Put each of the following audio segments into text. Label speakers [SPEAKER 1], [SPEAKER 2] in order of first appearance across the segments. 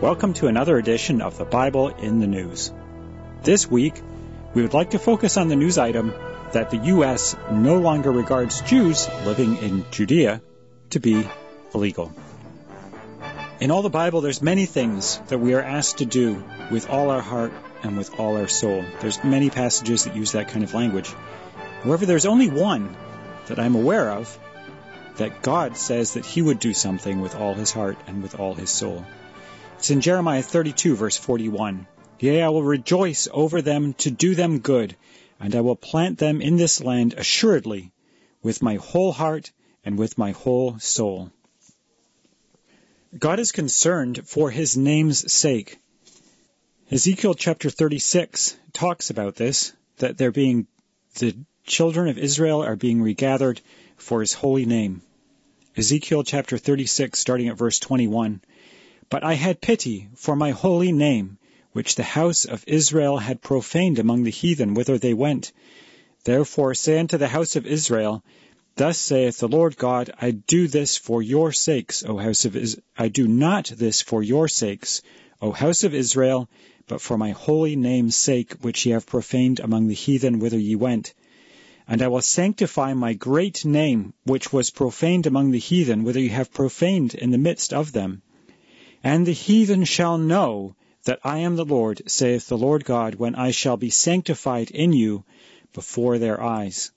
[SPEAKER 1] Welcome to another edition of the Bible in the News. This week, we would like to focus on the news item that the U.S. no longer regards Jews living in Judea to be illegal. In all the Bible, there's many things that we are asked to do with all our heart and with all our soul. There's many passages that use that kind of language. However, there's only one that I'm aware of that God says that he would do something with all his heart and with all his soul. It's in Jeremiah 32 verse 41. Yea, I will rejoice over them to do them good, and I will plant them in this land assuredly with my whole heart and with my whole soul. God is concerned for his name's sake. Ezekiel chapter 36 talks about this, that they're being, the children of Israel are being regathered for his holy name. Ezekiel chapter 36 starting at verse 21. But I had pity for my holy name, which the house of Israel had profaned among the heathen whither they went. Therefore say unto the house of Israel, Thus saith the Lord God, I do this for your sakes, O house of I do not this for your sakes, O house of Israel, but for my holy name's sake, which ye have profaned among the heathen whither ye went. And I will sanctify my great name, which was profaned among the heathen, whither ye have profaned in the midst of them. And the heathen shall know that I am the Lord, saith the Lord God, when I shall be sanctified in you before their eyes.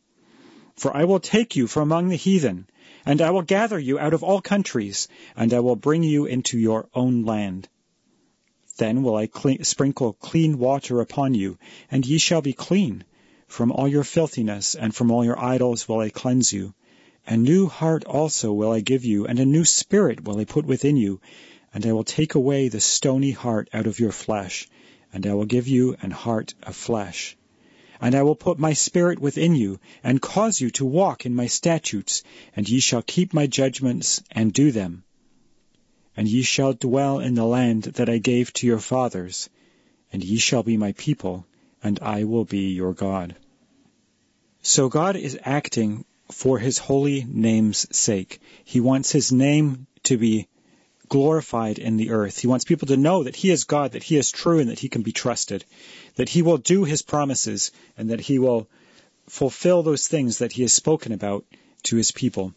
[SPEAKER 1] For I will take you from among the heathen, and I will gather you out of all countries, and I will bring you into your own land. Then will I clean, sprinkle clean water upon you, and ye shall be clean. From all your filthiness and from all your idols will I cleanse you. A new heart also will I give you, and a new spirit will I put within you, and I will take away the stony heart out of your flesh, and I will give you an heart of flesh. And I will put my spirit within you, and cause you to walk in my statutes, and ye shall keep my judgments and do them. And ye shall dwell in the land that I gave to your fathers, and ye shall be my people, and I will be your God. So God is acting for his holy name's sake. He wants his name to be glorified in the earth. He wants people to know that He is God, that He is true, and that He can be trusted, that He will do His promises, and that He will fulfill those things that He has spoken about to His people.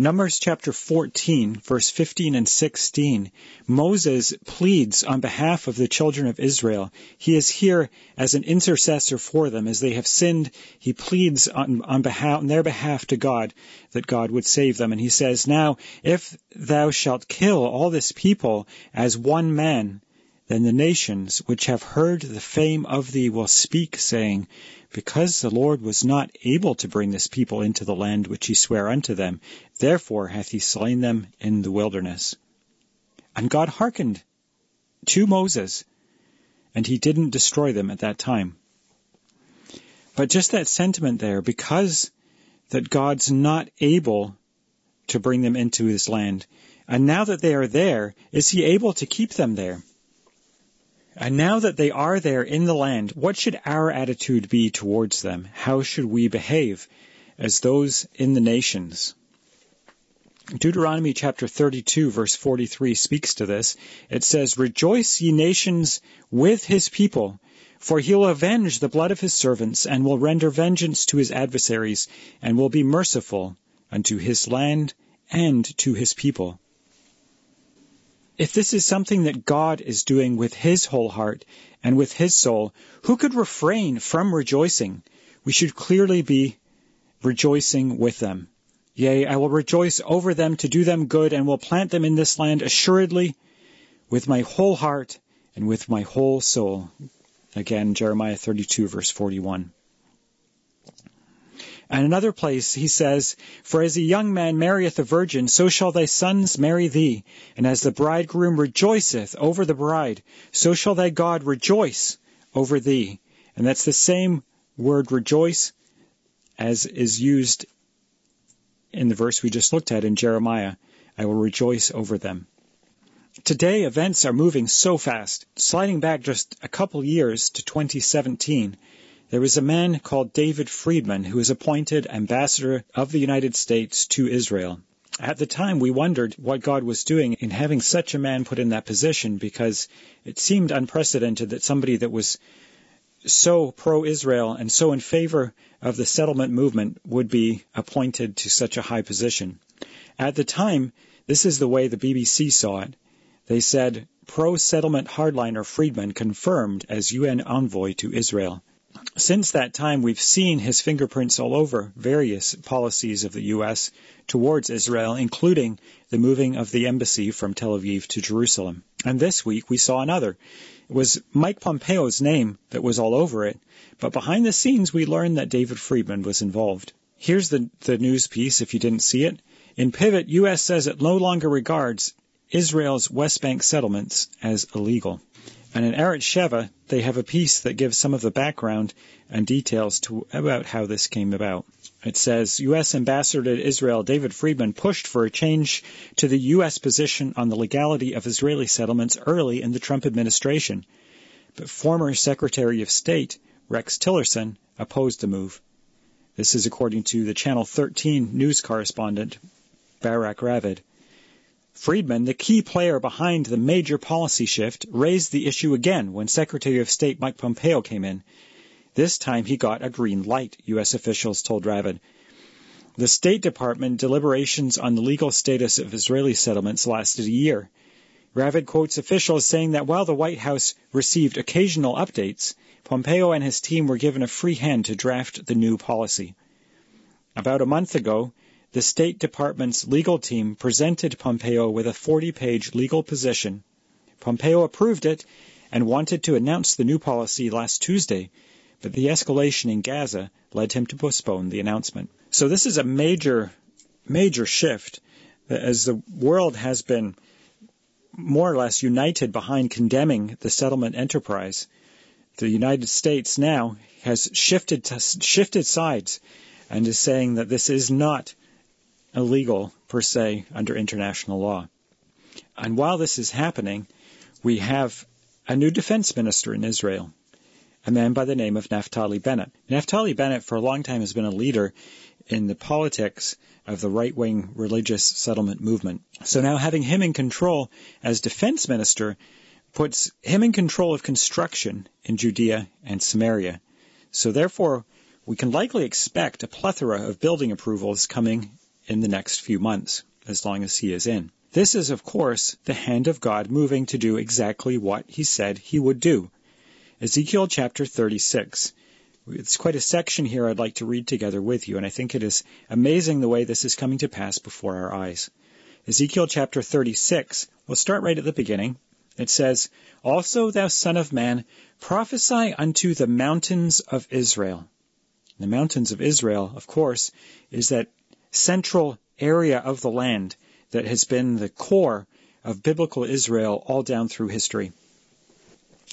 [SPEAKER 1] Numbers chapter 14, verse 15 and 16, Moses pleads on behalf of the children of Israel. He is here as an intercessor for them. As they have sinned, he pleads on, on, behalf, on their behalf to God that God would save them. And he says, Now, if thou shalt kill all this people as one man, then the nations which have heard the fame of thee will speak, saying, Because the Lord was not able to bring this people into the land which he sware unto them, therefore hath he slain them in the wilderness. And God hearkened to Moses, and he didn't destroy them at that time. But just that sentiment there, because that God's not able to bring them into his land, and now that they are there, is he able to keep them there? And now that they are there in the land, what should our attitude be towards them? How should we behave as those in the nations? Deuteronomy chapter 32 verse 43 speaks to this. It says, Rejoice ye nations with his people, for he will avenge the blood of his servants, and will render vengeance to his adversaries, and will be merciful unto his land and to his people. If this is something that God is doing with his whole heart and with his soul, who could refrain from rejoicing? We should clearly be rejoicing with them. Yea, I will rejoice over them to do them good and will plant them in this land assuredly with my whole heart and with my whole soul. Again, Jeremiah 32 verse 41. And another place he says, For as a young man marrieth a virgin, so shall thy sons marry thee. And as the bridegroom rejoiceth over the bride, so shall thy God rejoice over thee. And that's the same word rejoice as is used in the verse we just looked at in Jeremiah. I will rejoice over them. Today events are moving so fast. Sliding back just a couple years to 2017, there was a man called David Friedman who was appointed ambassador of the United States to Israel. At the time, we wondered what God was doing in having such a man put in that position because it seemed unprecedented that somebody that was so pro-Israel and so in favor of the settlement movement would be appointed to such a high position. At the time, this is the way the BBC saw it. They said, pro-settlement hardliner Friedman confirmed as UN envoy to Israel. Since that time, we've seen his fingerprints all over various policies of the U.S. towards Israel, including the moving of the embassy from Tel Aviv to Jerusalem. And this week we saw another. It was Mike Pompeo's name that was all over it, but behind the scenes we learned that David Friedman was involved. Here's the, the news piece if you didn't see it. In Pivot, U.S. says it no longer regards Israel's West Bank settlements as illegal. And in Arutz Sheva, they have a piece that gives some of the background and details to, about how this came about. It says, U.S. Ambassador to Israel David Friedman pushed for a change to the U.S. position on the legality of Israeli settlements early in the Trump administration. But former Secretary of State Rex Tillerson opposed the move. This is according to the Channel 13 news correspondent Barak Ravid. Friedman, the key player behind the major policy shift, raised the issue again when Secretary of State Mike Pompeo came in. This time he got a green light, U.S. officials told Ravid. The State Department deliberations on the legal status of Israeli settlements lasted a year. Ravid quotes officials saying that while the White House received occasional updates, Pompeo and his team were given a free hand to draft the new policy. About a month ago, the State Department's legal team presented Pompeo with a 40-page legal position. Pompeo approved it and wanted to announce the new policy last Tuesday, but the escalation in Gaza led him to postpone the announcement. So this is a major, major shift as the world has been more or less united behind condemning the settlement enterprise. The United States now has shifted to, shifted sides and is saying that this is not illegal per se under international law. And while this is happening, we have a new defense minister in Israel, a man by the name of Naftali Bennett. Naftali Bennett for a long time has been a leader in the politics of the right-wing religious settlement movement. So now having him in control as defense minister puts him in control of construction in Judea and Samaria. So therefore, we can likely expect a plethora of building approvals coming in the next few months, as long as he is in. This is, of course, the hand of God moving to do exactly what he said he would do. Ezekiel chapter 36. It's quite a section here I'd like to read together with you, and I think it is amazing the way this is coming to pass before our eyes. Ezekiel chapter 36. We'll start right at the beginning. It says, Also, thou son of man, prophesy unto the mountains of Israel. The mountains of Israel, of course, is that central area of the land that has been the core of biblical Israel all down through history.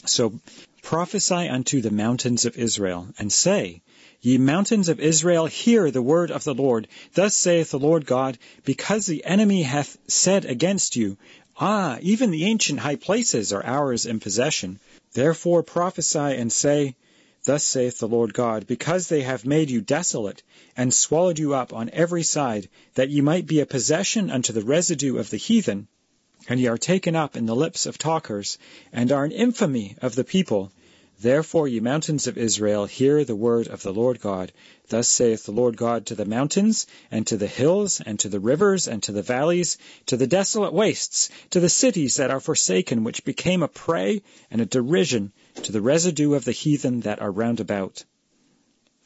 [SPEAKER 1] So prophesy unto the mountains of Israel and say, Ye mountains of Israel, hear the word of the Lord. Thus saith the Lord God, because the enemy hath said against you, Ah, even the ancient high places are ours in possession. Therefore prophesy and say, Thus saith the Lord God, because they have made you desolate, and swallowed you up on every side, that ye might be a possession unto the residue of the heathen, and ye are taken up in the lips of talkers, and are an infamy of the people, Therefore, ye mountains of Israel, hear the word of the Lord God. Thus saith the Lord God to the mountains, and to the hills, and to the rivers, and to the valleys, to the desolate wastes, to the cities that are forsaken, which became a prey and a derision to the residue of the heathen that are round about.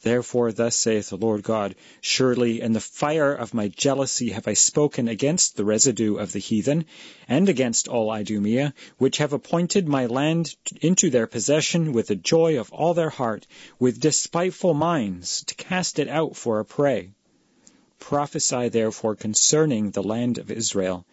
[SPEAKER 1] Therefore, thus saith the Lord God, Surely in the fire of my jealousy have I spoken against the residue of the heathen, and against all Idumea, which have appointed my land into their possession with the joy of all their heart, with despiteful minds, to cast it out for a prey. Prophesy therefore concerning the land of Israel,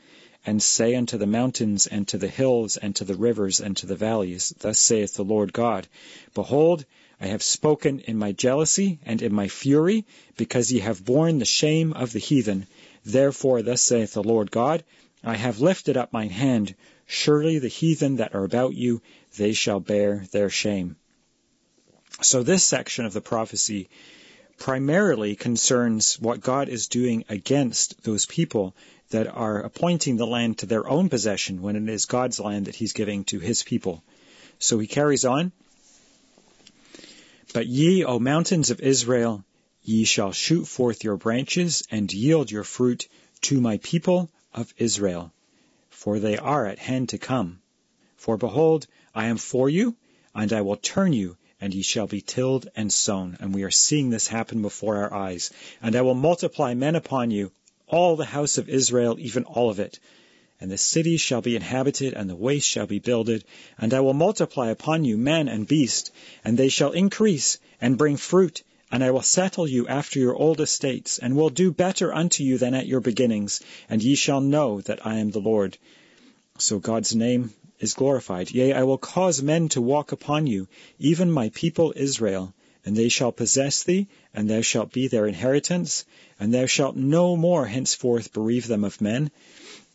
[SPEAKER 1] and say unto the mountains, and to the hills, and to the rivers, and to the valleys, Thus saith the Lord God, Behold, I have spoken in my jealousy and in my fury, because ye have borne the shame of the heathen. Therefore, thus saith the Lord God, I have lifted up mine hand. Surely the heathen that are about you, they shall bear their shame. So this section of the prophecy primarily concerns what God is doing against those people that are appointing the land to their own possession when it is God's land that he's giving to his people. So he carries on. But ye, O mountains of Israel, ye shall shoot forth your branches and yield your fruit to my people of Israel, for they are at hand to come. For behold, I am for you, and I will turn you, and ye shall be tilled and sown. And we are seeing this happen before our eyes. And I will multiply men upon you, all the house of Israel, even all of it. And the cities shall be inhabited, and the waste shall be builded. And I will multiply upon you man and beast, and they shall increase, and bring fruit, and I will settle you after your old estates, and will do better unto you than at your beginnings, and ye shall know that I am the Lord. So God's name is glorified. Yea, I will cause men to walk upon you, even my people Israel, and they shall possess thee, and thou shalt be their inheritance, and thou shalt no more henceforth bereave them of men.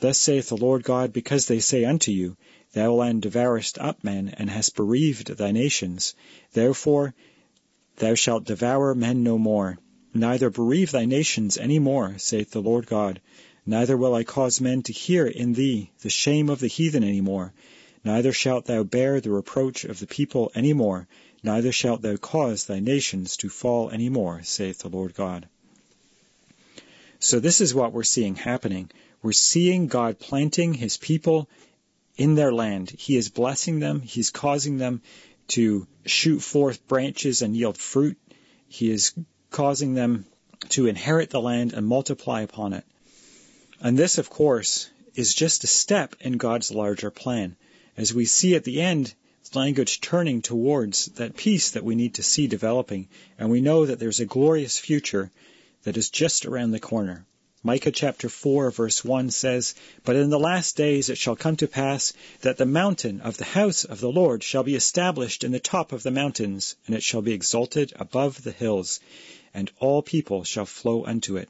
[SPEAKER 1] Thus saith the Lord God, because they say unto you, Thou land devourest up men, and hast bereaved thy nations. Therefore thou shalt devour men no more, neither bereave thy nations any more, saith the Lord God. Neither will I cause men to hear in thee the shame of the heathen any more, Neither shalt thou bear the reproach of the people any more, neither shalt thou cause thy nations to fall any more, saith the Lord God. So this is what we're seeing happening. We're seeing God planting his people in their land. He is blessing them. He's causing them to shoot forth branches and yield fruit. He is causing them to inherit the land and multiply upon it. And this, of course, is just a step in God's larger plan as we see at the end language turning towards that peace that we need to see developing, and we know that there's a glorious future that is just around the corner. Micah chapter 4 verse 1 says, But in the last days it shall come to pass that the mountain of the house of the Lord shall be established in the top of the mountains, and it shall be exalted above the hills, and all people shall flow unto it.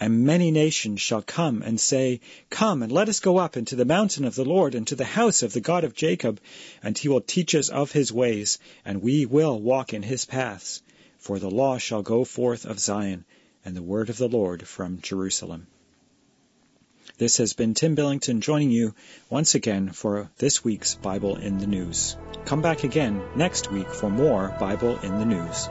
[SPEAKER 1] And many nations shall come and say, Come and let us go up into the mountain of the Lord and to the house of the God of Jacob, and he will teach us of his ways, and we will walk in his paths. For the law shall go forth of Zion, and the word of the Lord from Jerusalem. This has been Tim Billington joining you once again for this week's Bible in the News. Come back again next week for more Bible in the News.